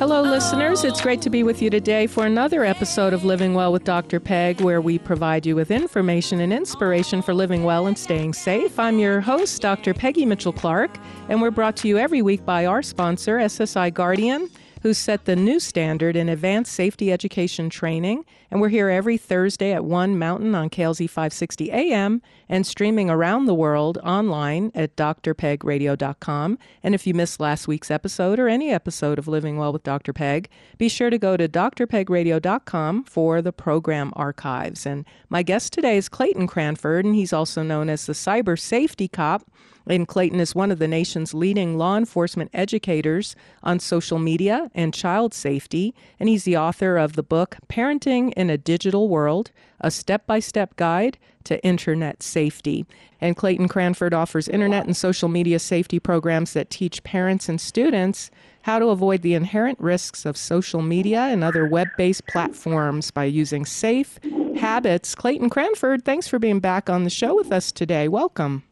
Hello, listeners. It's great to be with you today for another episode of Living Well with Dr. Peg, where we provide you with information and inspiration for living well and staying safe. I'm your host, Dr. Peggy Mitchell Clark, and we're brought to you every week by our sponsor, SSI Guardian who set the new standard in advanced safety education training. And we're here every Thursday at 1 Mountain on KLZ 560 AM and streaming around the world online at drpegradio.com. And if you missed last week's episode or any episode of Living Well with Dr. Peg, be sure to go to drpegradio.com for the program archives. And my guest today is Clayton Cranford, and he's also known as the Cyber Safety Cop. And Clayton is one of the nation's leading law enforcement educators on social media and child safety, and he's the author of the book Parenting in a Digital World A Step by Step Guide to Internet Safety. And Clayton Cranford offers internet and social media safety programs that teach parents and students how to avoid the inherent risks of social media and other web based platforms by using safe habits. Clayton Cranford, thanks for being back on the show with us today. Welcome.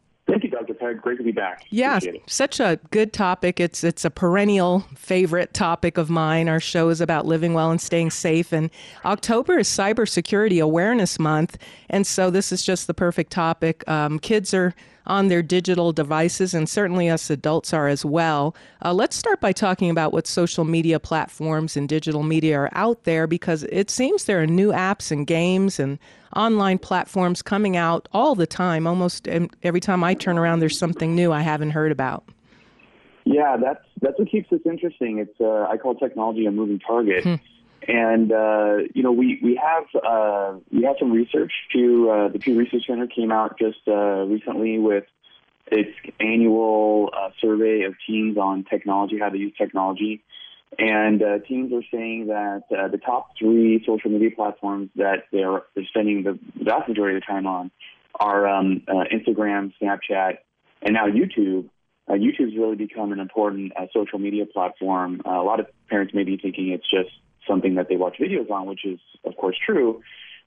Great to be back. Yeah, such a good topic. It's it's a perennial favorite topic of mine. Our show is about living well and staying safe. And October is Cybersecurity Awareness Month, and so this is just the perfect topic. Um, kids are on their digital devices, and certainly us adults are as well. Uh, let's start by talking about what social media platforms and digital media are out there because it seems there are new apps and games and online platforms coming out all the time. Almost every time I turn around, there's something new I haven't heard about. Yeah, that's that's what keeps this interesting. It's uh, I call technology a moving target. Hmm. And uh, you know, we we have uh, we have some research. Pew uh, the Pew Research Center came out just uh, recently with its annual uh, survey of teens on technology, how to use technology. And uh, teens are saying that uh, the top three social media platforms that they're, they're spending the vast majority of the time on are um, uh, Instagram, Snapchat, and now YouTube. Uh, YouTube's really become an important uh, social media platform. Uh, a lot of parents may be thinking it's just something that they watch videos on, which is of course true.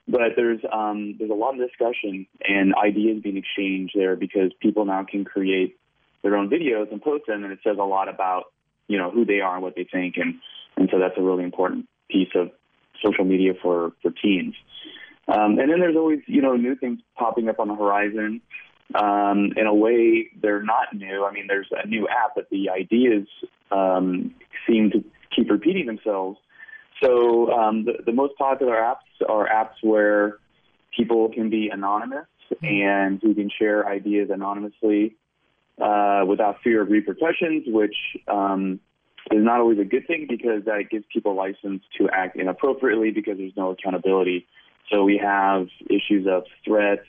But there's um, there's a lot of discussion and ideas being exchanged there because people now can create their own videos and post them, and it says a lot about you know who they are and what they think, and and so that's a really important piece of social media for for teens. Um, and then there's always you know new things popping up on the horizon. Um, in a way, they're not new. I mean, there's a new app, but the ideas um, seem to keep repeating themselves. So um, the, the most popular apps are apps where people can be anonymous mm-hmm. and who can share ideas anonymously uh, without fear of repercussions, which um, is not always a good thing because that gives people license to act inappropriately because there's no accountability. So we have issues of threats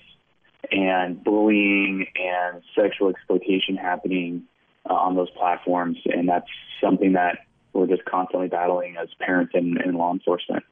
and bullying and sexual exploitation happening uh, on those platforms, and that's something that we're just constantly battling as parents and, and law enforcement.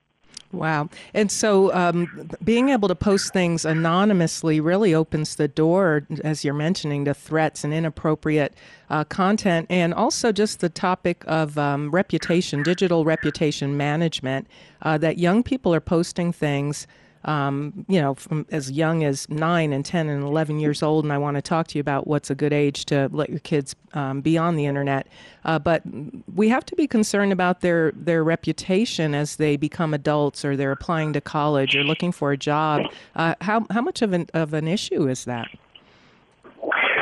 Wow. And so um, being able to post things anonymously really opens the door, as you're mentioning, to threats and inappropriate uh, content, and also just the topic of um, reputation, digital reputation management, uh, that young people are posting things um, you know, from as young as nine and 10 and 11 years old. And I want to talk to you about what's a good age to let your kids um, be on the internet. Uh, but we have to be concerned about their, their reputation as they become adults or they're applying to college or looking for a job. Uh, how, how much of an, of an issue is that?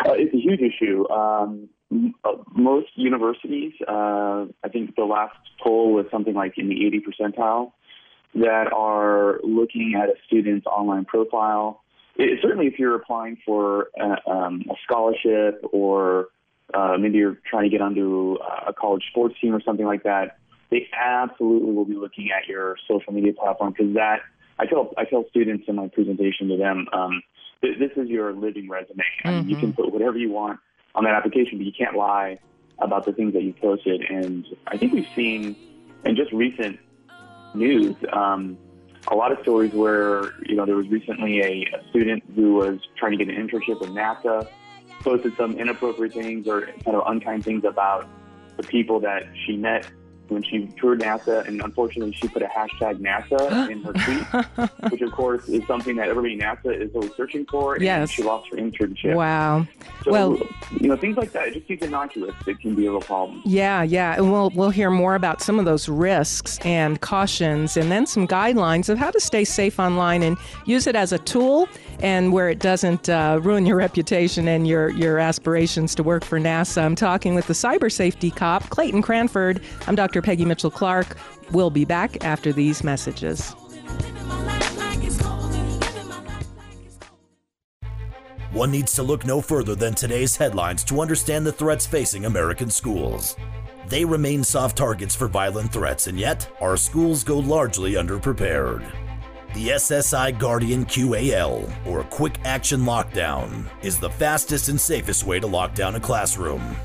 Uh, it's a huge issue. Um, most universities, uh, I think the last poll was something like in the 80 percentile that are looking at a student's online profile. It, certainly, if you're applying for a, um, a scholarship or uh, maybe you're trying to get onto a college sports team or something like that, they absolutely will be looking at your social media platform because that I tell I tell students in my presentation to them, um, th- this is your living resume. I mean, you can mm-hmm. put whatever you want on that application, but you can't lie about the things that you posted. And I think we've seen in just recent news. Um, a lot of stories where, you know, there was recently a, a student who was trying to get an internship with NASA, posted some inappropriate things or kind of unkind things about the people that she met when she toured NASA, and unfortunately, she put a hashtag NASA in her tweet, which of course is something that everybody at NASA is always searching for. And Yes. she lost her internship. Wow. So, Well- you know, things like that. It just seems innocuous. It can be a real problem. Yeah, yeah, and we'll we'll hear more about some of those risks and cautions, and then some guidelines of how to stay safe online and use it as a tool, and where it doesn't uh, ruin your reputation and your your aspirations to work for NASA. I'm talking with the cyber safety cop, Clayton Cranford. I'm Dr. Peggy Mitchell Clark. We'll be back after these messages. One needs to look no further than today's headlines to understand the threats facing American schools. They remain soft targets for violent threats, and yet our schools go largely underprepared. The SSI Guardian QAL, or Quick Action Lockdown, is the fastest and safest way to lock down a classroom.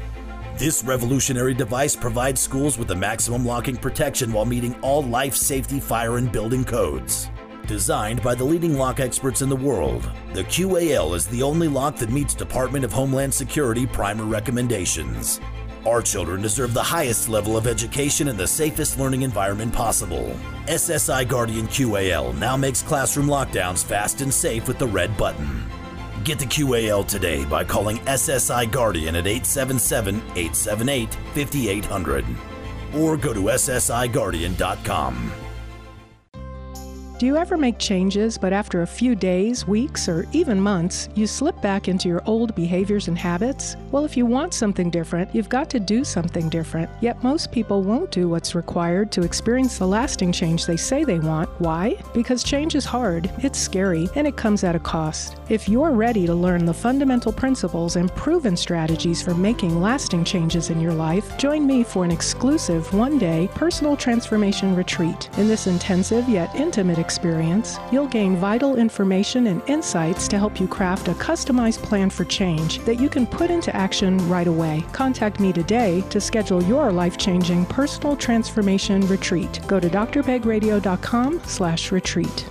This revolutionary device provides schools with the maximum locking protection while meeting all life safety, fire, and building codes. Designed by the leading lock experts in the world, the QAL is the only lock that meets Department of Homeland Security primer recommendations. Our children deserve the highest level of education and the safest learning environment possible. SSI Guardian QAL now makes classroom lockdowns fast and safe with the red button. Get the QAL today by calling SSI Guardian at 877 878 5800 or go to SSIGuardian.com. Do you ever make changes, but after a few days, weeks, or even months, you slip back into your old behaviors and habits? Well, if you want something different, you've got to do something different. Yet most people won't do what's required to experience the lasting change they say they want. Why? Because change is hard, it's scary, and it comes at a cost. If you're ready to learn the fundamental principles and proven strategies for making lasting changes in your life, join me for an exclusive one day personal transformation retreat. In this intensive yet intimate experience, you'll gain vital information and insights to help you craft a customized plan for change that you can put into action right away. Contact me today to schedule your life-changing personal transformation retreat. Go to drpegradio.com slash retreat.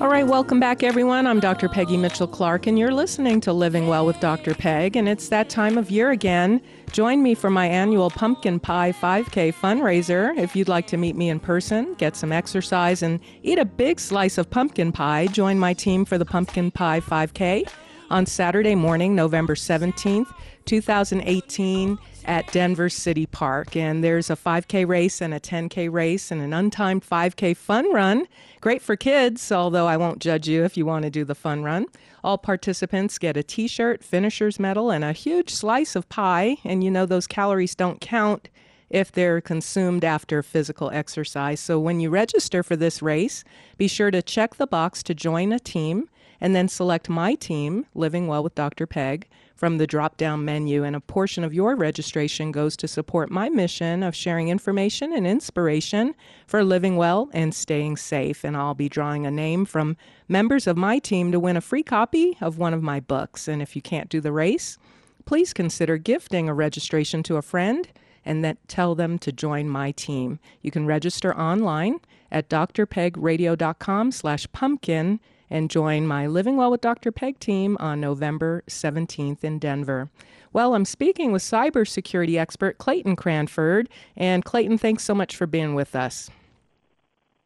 All right, welcome back, everyone. I'm Dr. Peggy Mitchell Clark, and you're listening to Living Well with Dr. Peg. And it's that time of year again. Join me for my annual Pumpkin Pie 5K fundraiser. If you'd like to meet me in person, get some exercise, and eat a big slice of pumpkin pie, join my team for the Pumpkin Pie 5K on Saturday morning, November 17th, 2018 at Denver City Park. And there's a 5K race and a 10K race and an untimed 5K fun run. Great for kids, although I won't judge you if you want to do the fun run. All participants get a t shirt, finisher's medal, and a huge slice of pie. And you know, those calories don't count if they're consumed after physical exercise. So when you register for this race, be sure to check the box to join a team and then select My Team, Living Well with Dr. Peg, from the drop down menu. And a portion of your registration goes to support my mission of sharing information and inspiration for living well and staying safe. And I'll be drawing a name from members of my team to win a free copy of one of my books. And if you can't do the race, please consider gifting a registration to a friend and then tell them to join my team. You can register online at drpegradio.com slash pumpkin and join my Living Well with Dr. Peg team on November 17th in Denver. Well, I'm speaking with cybersecurity expert Clayton Cranford. And Clayton, thanks so much for being with us.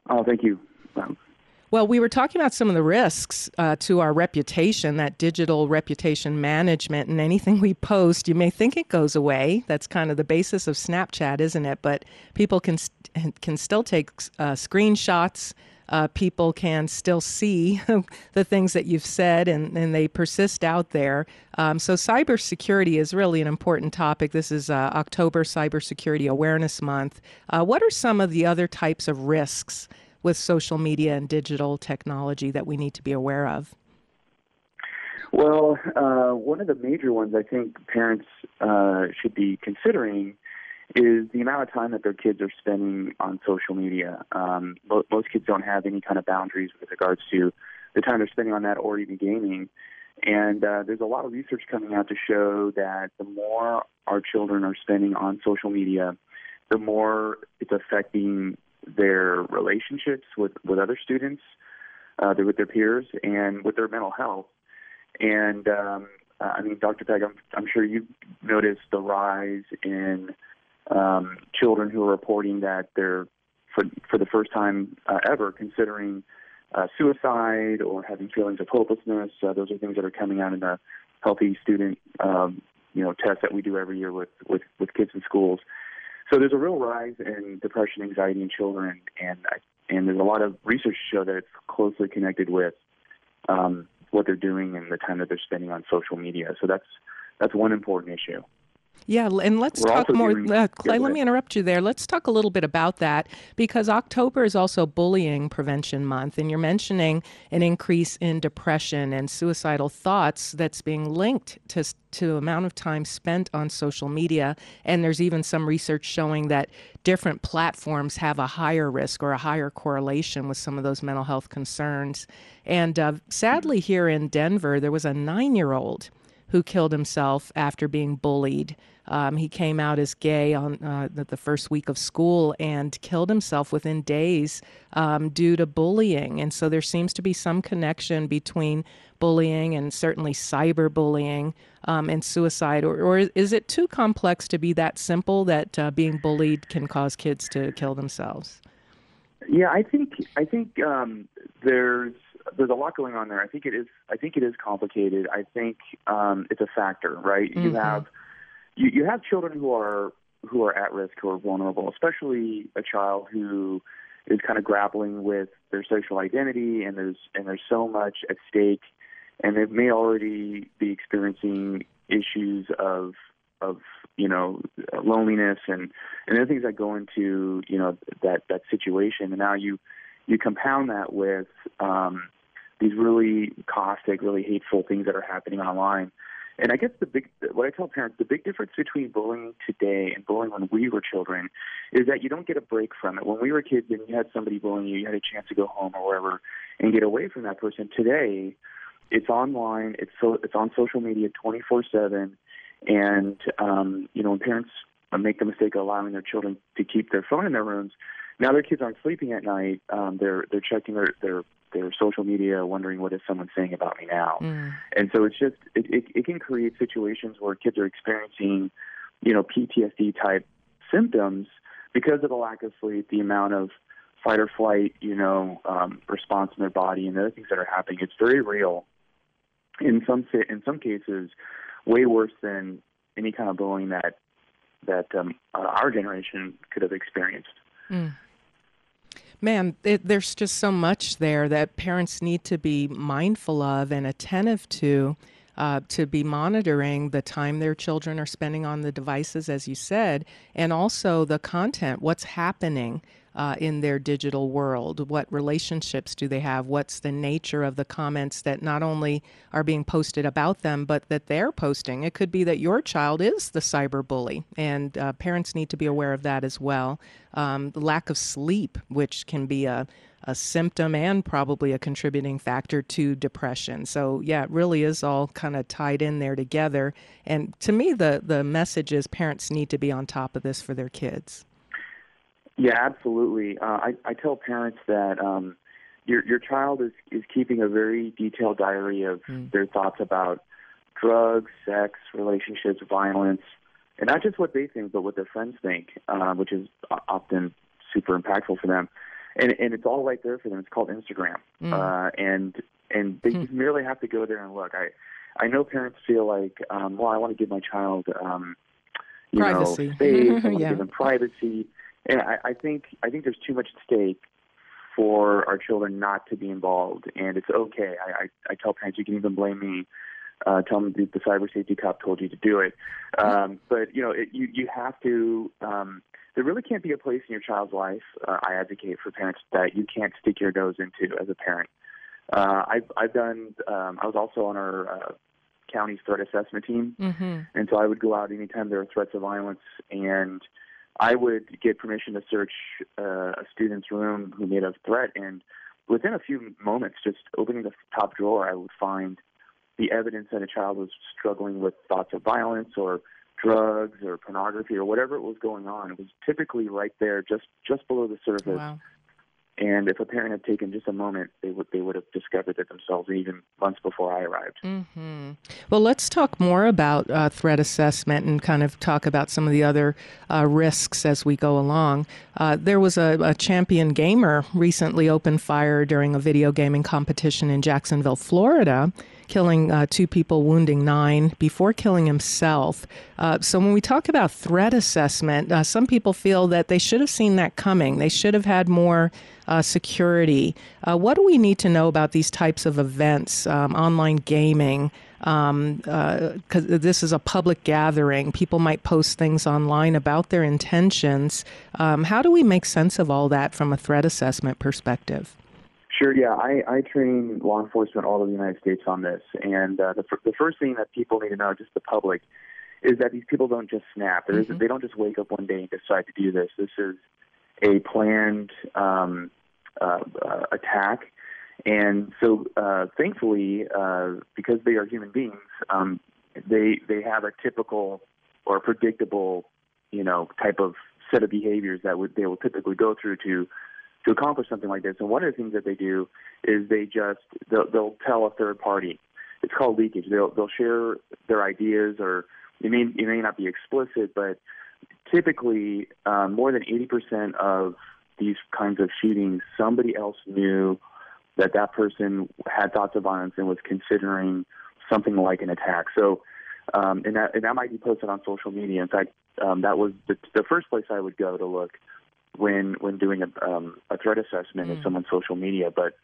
Oh, thank you. Um, Well, we were talking about some of the risks uh, to our reputation, that digital reputation management, and anything we post, you may think it goes away. That's kind of the basis of Snapchat, isn't it? But people can st- can still take uh, screenshots. Uh, people can still see the things that you've said, and, and they persist out there. Um, so, cybersecurity is really an important topic. This is uh, October Cybersecurity Awareness Month. Uh, what are some of the other types of risks? with social media and digital technology that we need to be aware of? Well, uh, one of the major ones I think parents uh, should be considering is the amount of time that their kids are spending on social media. Um, most kids don't have any kind of boundaries with regards to the time they're spending on that or even gaming. And uh, there's a lot of research coming out to show that the more our children are spending on social media, the more it's affecting their relationships with, with other students, uh, with their peers, and with their mental health. And um, I mean, Dr. Peg, I'm, I'm sure you've noticed the rise in um, children who are reporting that they're, for, for the first time uh, ever, considering uh, suicide or having feelings of hopelessness. Uh, those are things that are coming out in the healthy student, um, you know, test that we do every year with, with, with kids in schools. So there's a real rise in depression, anxiety in children, and and there's a lot of research to show that it's closely connected with um, what they're doing and the time that they're spending on social media. So that's that's one important issue. Yeah, and let's We're talk more. uh, Clay, let me interrupt you there. Let's talk a little bit about that because October is also Bullying Prevention Month, and you're mentioning an increase in depression and suicidal thoughts that's being linked to to amount of time spent on social media. And there's even some research showing that different platforms have a higher risk or a higher correlation with some of those mental health concerns. And uh, sadly, here in Denver, there was a nine-year-old who killed himself after being bullied. Um, he came out as gay on uh, the first week of school and killed himself within days um, due to bullying. And so there seems to be some connection between bullying and certainly cyberbullying um, and suicide. Or, or, is it too complex to be that simple that uh, being bullied can cause kids to kill themselves? Yeah, I think I think um, there's there's a lot going on there. I think it is. I think it is complicated. I think um, it's a factor, right? Mm-hmm. You have you, you have children who are who are at risk, who are vulnerable, especially a child who is kind of grappling with their social identity, and there's and there's so much at stake, and they may already be experiencing issues of of you know loneliness and and other things that go into you know that that situation, and now you you compound that with um, these really caustic, really hateful things that are happening online. And I guess the big, what I tell parents, the big difference between bullying today and bullying when we were children is that you don't get a break from it. When we were kids and you had somebody bullying you, you had a chance to go home or wherever and get away from that person. Today, it's online, it's so, it's on social media 24/7, and um, you know when parents make the mistake of allowing their children to keep their phone in their rooms, now their kids aren't sleeping at night. Um, they're they're checking their their their social media, wondering what is someone saying about me now. Mm. And so it's just it, it it can create situations where kids are experiencing, you know, PTSD type symptoms because of the lack of sleep, the amount of fight or flight, you know, um, response in their body, and the other things that are happening. It's very real. In some in some cases, way worse than any kind of bullying that that um, our generation could have experienced. Mm. Man, it, there's just so much there that parents need to be mindful of and attentive to. Uh, to be monitoring the time their children are spending on the devices, as you said, and also the content, what's happening uh, in their digital world? What relationships do they have? What's the nature of the comments that not only are being posted about them, but that they're posting? It could be that your child is the cyber bully, and uh, parents need to be aware of that as well. Um, the lack of sleep, which can be a a symptom and probably a contributing factor to depression. So yeah, it really is all kind of tied in there together. And to me, the the message is parents need to be on top of this for their kids. Yeah, absolutely. Uh, I, I tell parents that um, your your child is is keeping a very detailed diary of mm. their thoughts about drugs, sex, relationships, violence, and not just what they think, but what their friends think, uh, which is often super impactful for them. And and it's all right there for them. It's called Instagram, mm. uh, and and they mm. merely have to go there and look. I I know parents feel like, um, well, I want to give my child, um, you privacy. know, space. I want to give them privacy. And I, I think I think there's too much at stake for our children not to be involved, and it's okay. I, I, I tell parents you can even blame me. Uh, tell them the, the cyber safety cop told you to do it. Um, but you know, it, you you have to. Um, there really can't be a place in your child's life. Uh, I advocate for parents that you can't stick your nose into as a parent. Uh, I've I've done. Um, I was also on our uh, county's threat assessment team, mm-hmm. and so I would go out anytime there were threats of violence and I would get permission to search uh, a student's room who made a threat, and within a few moments, just opening the top drawer, I would find the evidence that a child was struggling with thoughts of violence or drugs or pornography or whatever it was going on. It was typically right there, just just below the surface. Wow. And if a parent had taken just a moment, they would they would have discovered it themselves even months before I arrived. Mm-hmm. Well, let's talk more about uh, threat assessment and kind of talk about some of the other uh, risks as we go along. Uh, there was a, a, champion gamer recently opened fire during a video gaming competition in Jacksonville, Florida killing uh, two people, wounding nine before killing himself. Uh, so when we talk about threat assessment, uh, some people feel that they should have seen that coming. They should have had more uh, security. Uh, what do we need to know about these types of events, um, online gaming? because um, uh, this is a public gathering. People might post things online about their intentions. Um, how do we make sense of all that from a threat assessment perspective? Sure. Yeah, I, I train law enforcement all over the United States on this, and uh, the the first thing that people need to know, just the public, is that these people don't just snap. Mm-hmm. They don't just wake up one day and decide to do this. This is a planned um, uh, uh, attack, and so uh, thankfully, uh, because they are human beings, um, they they have a typical or predictable, you know, type of set of behaviors that would they will typically go through to to accomplish something like this. And one of the things that they do is they just they'll, they'll tell a third party. It's called leakage. They'll they'll share their ideas, or it may it may not be explicit, but typically um, more than 80% of these kinds of shootings, somebody else knew that that person had thoughts of violence and was considering something like an attack. So, um, and that and that might be posted on social media. In fact, um, that was the, the first place I would go to look when when doing a, um, a threat assessment mm. of someone's social media. But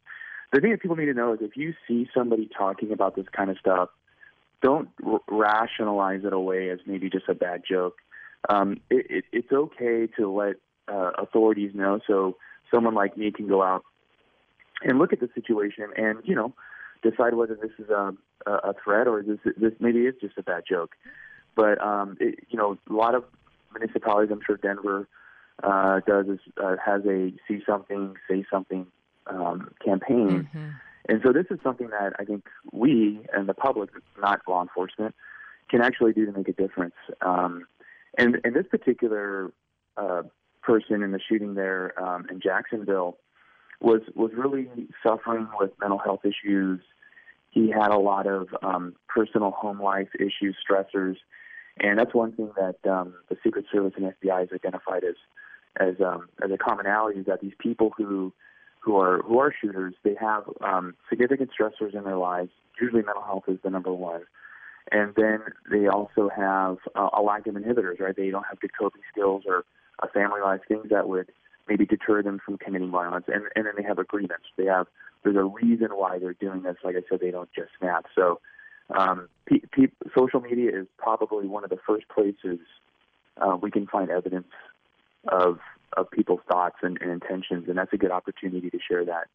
the thing that people need to know is if you see somebody talking about this kind of stuff, don't r- rationalize it away as maybe just a bad joke. Um, it, it, it's okay to let uh, authorities know, so someone like me can go out and look at the situation and you know decide whether this is a, a threat or this this maybe is just a bad joke. But um, it, you know, a lot of municipalities, I'm sure Denver uh, does is uh, has a see something, say something um, campaign. Mm-hmm. And so this is something that I think we and the public, not law enforcement, can actually do to make a difference. Um, and, and this particular uh, person in the shooting there um, in Jacksonville was was really suffering with mental health issues. He had a lot of um, personal home life issues, stressors, and that's one thing that um, the Secret Service and FBI has identified as as um, as a commonality is that these people who who are who are shooters they have um, significant stressors in their lives. Usually, mental health is the number one, and then they also have uh, a lack of inhibitors. Right, they don't have good coping skills or a family life, things that would maybe deter them from committing violence. And and then they have agreements. They have there's a reason why they're doing this. Like I said, they don't just snap. So. Um, pe- pe- social media is probably one of the first places uh, we can find evidence of of people's thoughts and, and intentions, and that's a good opportunity to share that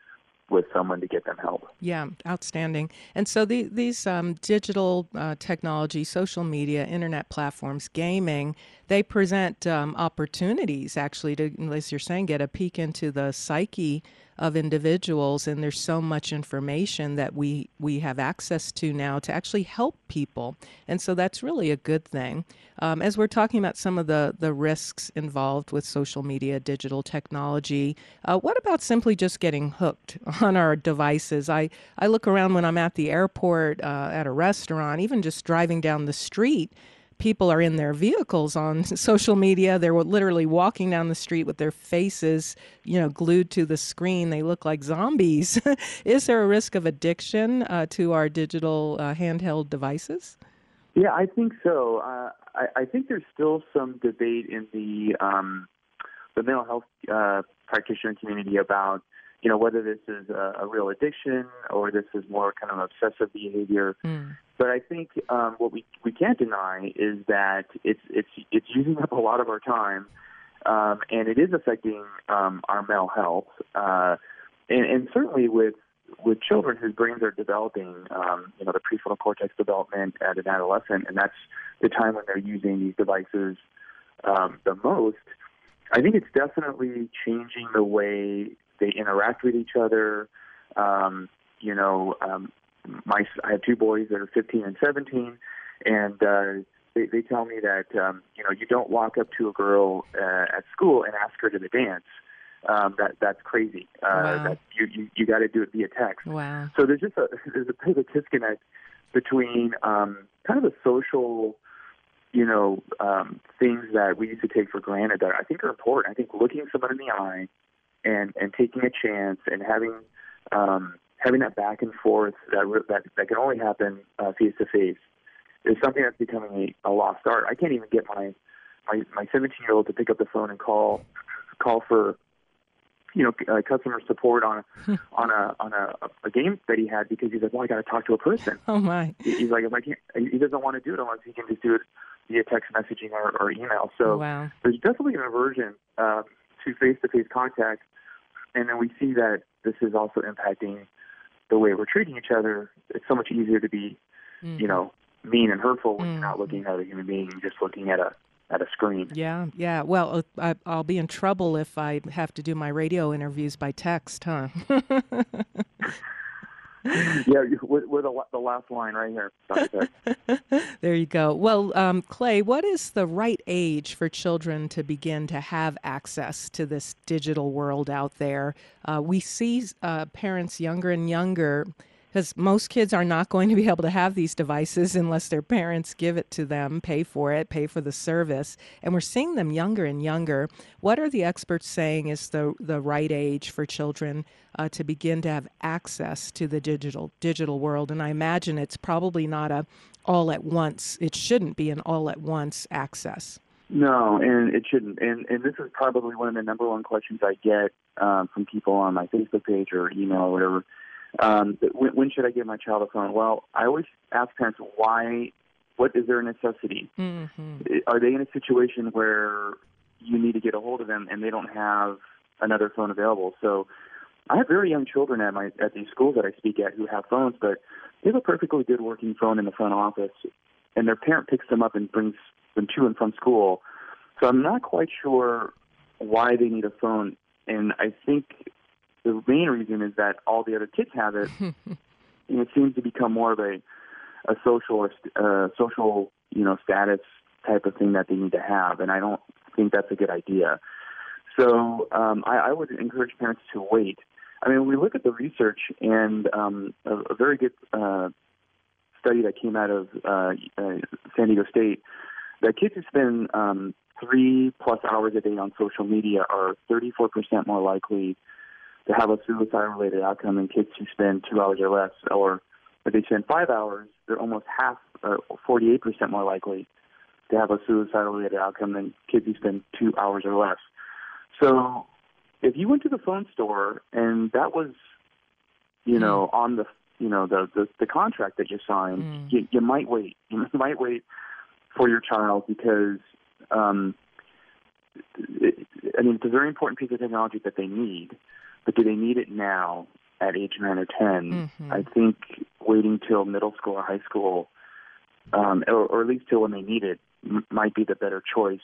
with someone to get them help. Yeah, outstanding. And so the, these um, digital uh, technology, social media, internet platforms, gaming, they present um, opportunities actually to, as you're saying, get a peek into the psyche of individuals and there's so much information that we we have access to now to actually help people. And so that's really a good thing. Um, as we're talking about some of the the risks involved with social media digital technology uh, what about simply just getting hooked on our devices? I i look around when i'm at the airport uh, at a restaurant even just driving down the street people are in their vehicles on social media. They're literally walking down the street with their faces, you know, glued to the screen. They look like zombies. Is there a risk of addiction uh, to our digital uh, handheld devices? Yeah, I think so. Uh, I, I, think there's still some debate in the um, the mental health uh, practitioner community about you know whether this is a, a real addiction or this is more kind of obsessive behavior. Mm. But I think um, what we we can't deny is that it's it's it's using up a lot of our time, um, and it is affecting um, our mental health, uh, and, and certainly with with children whose brains are developing, um, you know, the prefrontal cortex development at an adolescent, and that's the time when they're using these devices um, the most. I think it's definitely changing the way they interact with each other. Um, you know, um, my I have two boys that are 15 and 17, and uh, they, they tell me that um, you know you don't walk up to a girl uh, at school and ask her to the dance. um, that that's crazy. Uh, wow. That you you, you got to do it via text. Wow. So there's just a there's a bit of a disconnect between um, kind of the social, you know, um, things that we used to take for granted that I think are important. I think looking someone in the eye and and taking a chance and having um, having that back and forth that that that can only happen face to face is something that's becoming a, a lost art. I can't even get my my my 17 year old to pick up the phone and call call for you know uh, customer support on a, on a on a, a game that he had because he's like, well, I got to talk to a person. Oh my! He's like, if I can't, he doesn't want to do it unless he can just do it via text messaging or, or email. So wow. there's definitely an aversion uh, to face to face contact, and then we see that this is also impacting the way we're treating each other. It's so much easier to be, mm-hmm. you know, mean and hurtful when mm-hmm. you're not looking at a human being, just looking at a at a screen. Yeah, yeah. Well, uh, I, will be in trouble if I have to do my radio interviews by text, huh? yeah, we're, we're, the, the last line right here. there you go. Well, um, Clay, what is the right age for children to begin to have access to this digital world out there? Uh, we see uh, parents younger and younger because most kids are not going to be able to have these devices unless their parents give it to them, pay for it, pay for the service. And we're seeing them younger and younger. What are the experts saying is the, the right age for children uh, to begin to have access to the digital digital world? And I imagine it's probably not a all at once. It shouldn't be an all at once access. No, and it shouldn't. And and this is probably one of the number one questions I get um, from people on my Facebook page or email or whatever um, when, when should I give my child a phone? Well, I always ask parents why. What is there a necessity? Mm-hmm. Are they in a situation where you need to get a hold of them and they don't have another phone available? So, I have very young children at my at these schools that I speak at who have phones, but they have a perfectly good working phone in the front office, and their parent picks them up and brings them to and from school. So I'm not quite sure why they need a phone, and I think the main reason is that all the other kids have it, and it seems to become more of a a social or uh, social you know status type of thing that they need to have, and I don't think that's a good idea. So um, I, I would encourage parents to wait. I mean, we look at the research, and um, a, a very good uh, study that came out of uh, uh, San Diego State that kids who spend um, three plus hours a day on social media are 34% more likely to have a suicide-related outcome in kids who spend two hours or less, or if they spend five hours, they're almost half, or 48% more likely to have a suicide-related outcome than kids who spend two hours or less. So, if you went to the phone store and that was, you know, mm. on the, you know, the the, the contract that you signed, mm. you, you might wait. You might wait for your child because. Um, it, I mean, it's a very important piece of technology that they need, but do they need it now at age nine or 10 mm-hmm. I think waiting till middle school or high school, um, or, or at least till when they need it, m- might be the better choice.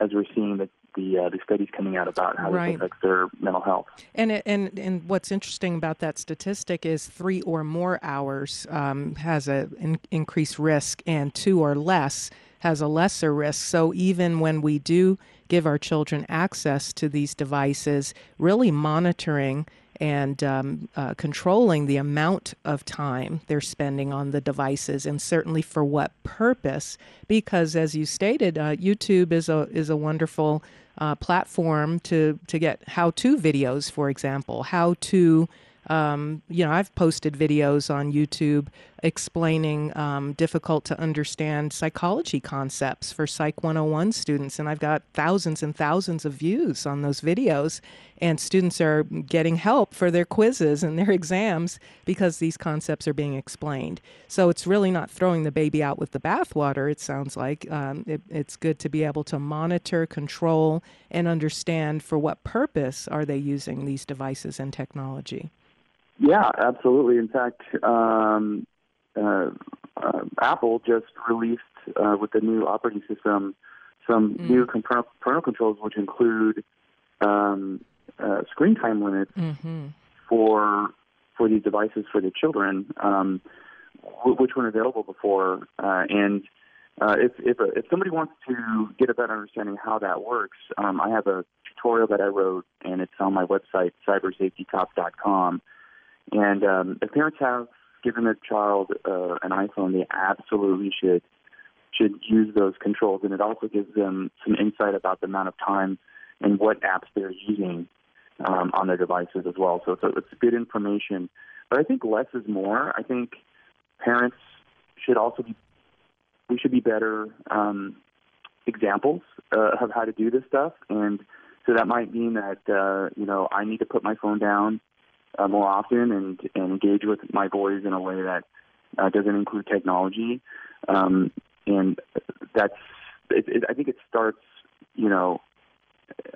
As we're seeing the the, uh, the studies coming out about how right. this affects their mental health. And and and what's interesting about that statistic is three or more hours um, has a in, increased risk, and two or less has a lesser risk. So even when we do give our children access to these devices, really monitoring and um, uh, controlling the amount of time they're spending on the devices, and certainly for what purpose. Because, as you stated, uh, YouTube is a is a wonderful uh, platform to to get how to videos, for example, how to um, you know, I've posted videos on YouTube explaining um, difficult to understand psychology concepts for Psych 101 students, and I've got thousands and thousands of views on those videos. And students are getting help for their quizzes and their exams because these concepts are being explained. So it's really not throwing the baby out with the bathwater, it sounds like. Um, it, it's good to be able to monitor, control, and understand for what purpose are they using these devices and technology. Yeah, absolutely. In fact, um, uh, uh, Apple just released uh, with the new operating system some mm. new parental controls, which include um, uh, screen time limits mm-hmm. for for these devices for the children, um, w- which weren't available before. Uh, and uh, if if, if somebody wants to get a better understanding how that works, um, I have a tutorial that I wrote, and it's on my website, cybersafetycop.com. And um, if parents have given their child uh, an iPhone, they absolutely should should use those controls, and it also gives them some insight about the amount of time and what apps they're using um, on their devices as well. So, so it's good information. But I think less is more. I think parents should also be we should be better um, examples uh, of how to do this stuff, and so that might mean that uh, you know I need to put my phone down uh, more often and, and engage with my boys in a way that uh, doesn't include technology, um, and that's it, it, I think it starts you know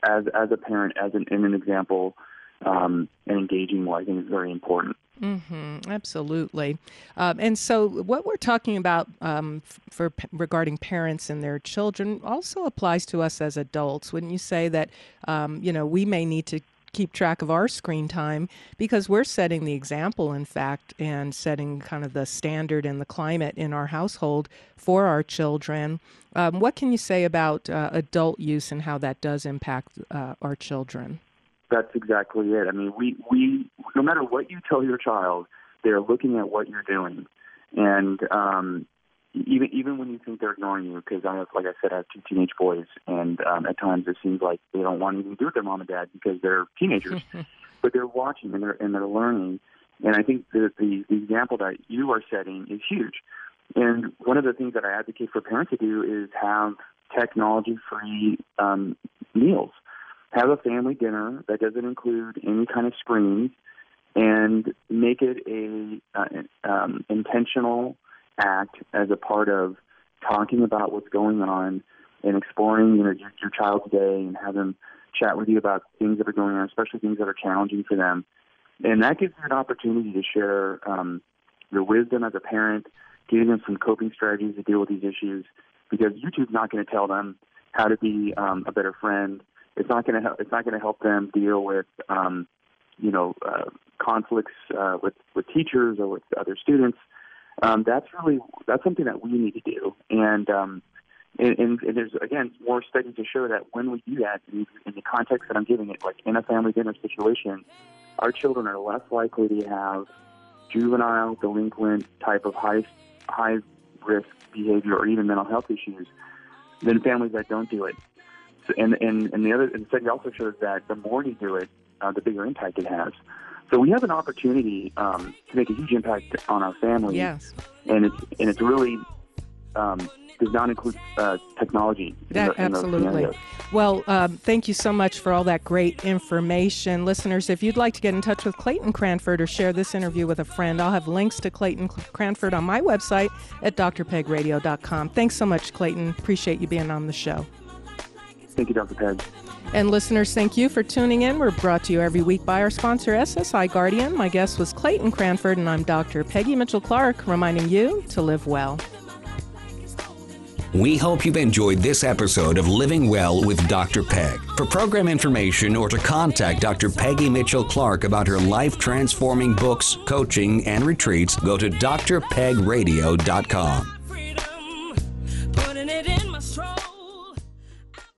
as as a parent as an in an example um, and engaging more I think is very important. Mm-hmm, absolutely. Um, and so, what we're talking about um, for regarding parents and their children also applies to us as adults. Wouldn't you say that um, you know we may need to keep track of our screen time because we're setting the example, in fact, and setting kind of the standard and the climate in our household for our children. Um, what can you say about uh, adult use and how that does impact uh, our children? That's exactly it. I mean, we, we no matter what you tell your child, they're looking at what you're doing, and um, even even when you think they're ignoring you, because I have, like I said, I have two teenage boys, and um, at times it seems like they don't want anything to do with their mom and dad because they're teenagers, but they're watching and they're and they're learning. And I think the, the the example that you are setting is huge. And one of the things that I advocate for parents to do is have technology-free um, meals have a family dinner that doesn't include any kind of screens, and make it a uh, um, intentional act as a part of talking about what's going on and exploring you know your, your child's day and have them chat with you about things that are going on, especially things that are challenging for them. And that gives you an opportunity to share um, your wisdom as a parent, giving them some coping strategies to deal with these issues. Because YouTube's not going to tell them how to be um, a better friend it's not going to help. It's not going to help them deal with, um, you know, uh, conflicts uh, with with teachers or with other students. Um, that's really that's something that we need to do. And um, and, and, and there's again more studies to show that when we do that in, in the context that I'm giving it, like in a family dinner situation, our children are less likely to have juvenile, delinquent type of high high risk behavior or even mental health issues than families that don't do it and and and the other and the study also shows that the more you do it, uh, the bigger impact it has. So we have an opportunity um, to make a huge impact on our families. Yes. And it's and it's really um, does not include uh, technology. That, the, absolutely. Well, um, thank you so much for all that great information. Listeners, if you'd like to get in touch with Clayton Cranford or share this interview with a friend, I'll have links to Clayton Cranford on my website at drpegradio.com. Thanks so much, Clayton. Appreciate you being on the show. Thank you, Dr. Peg. And listeners, thank you for tuning in. We're brought to you every week by our sponsor, SSI Guardian. My guest was Clayton Cranford, and I'm Dr. Peggy Mitchell Clark, reminding you to live well. We hope you've enjoyed this episode of Living Well with Dr. Peg. For program information or to contact Dr. Peggy Mitchell Clark about her life transforming books, coaching, and retreats, go to drpegradio.com.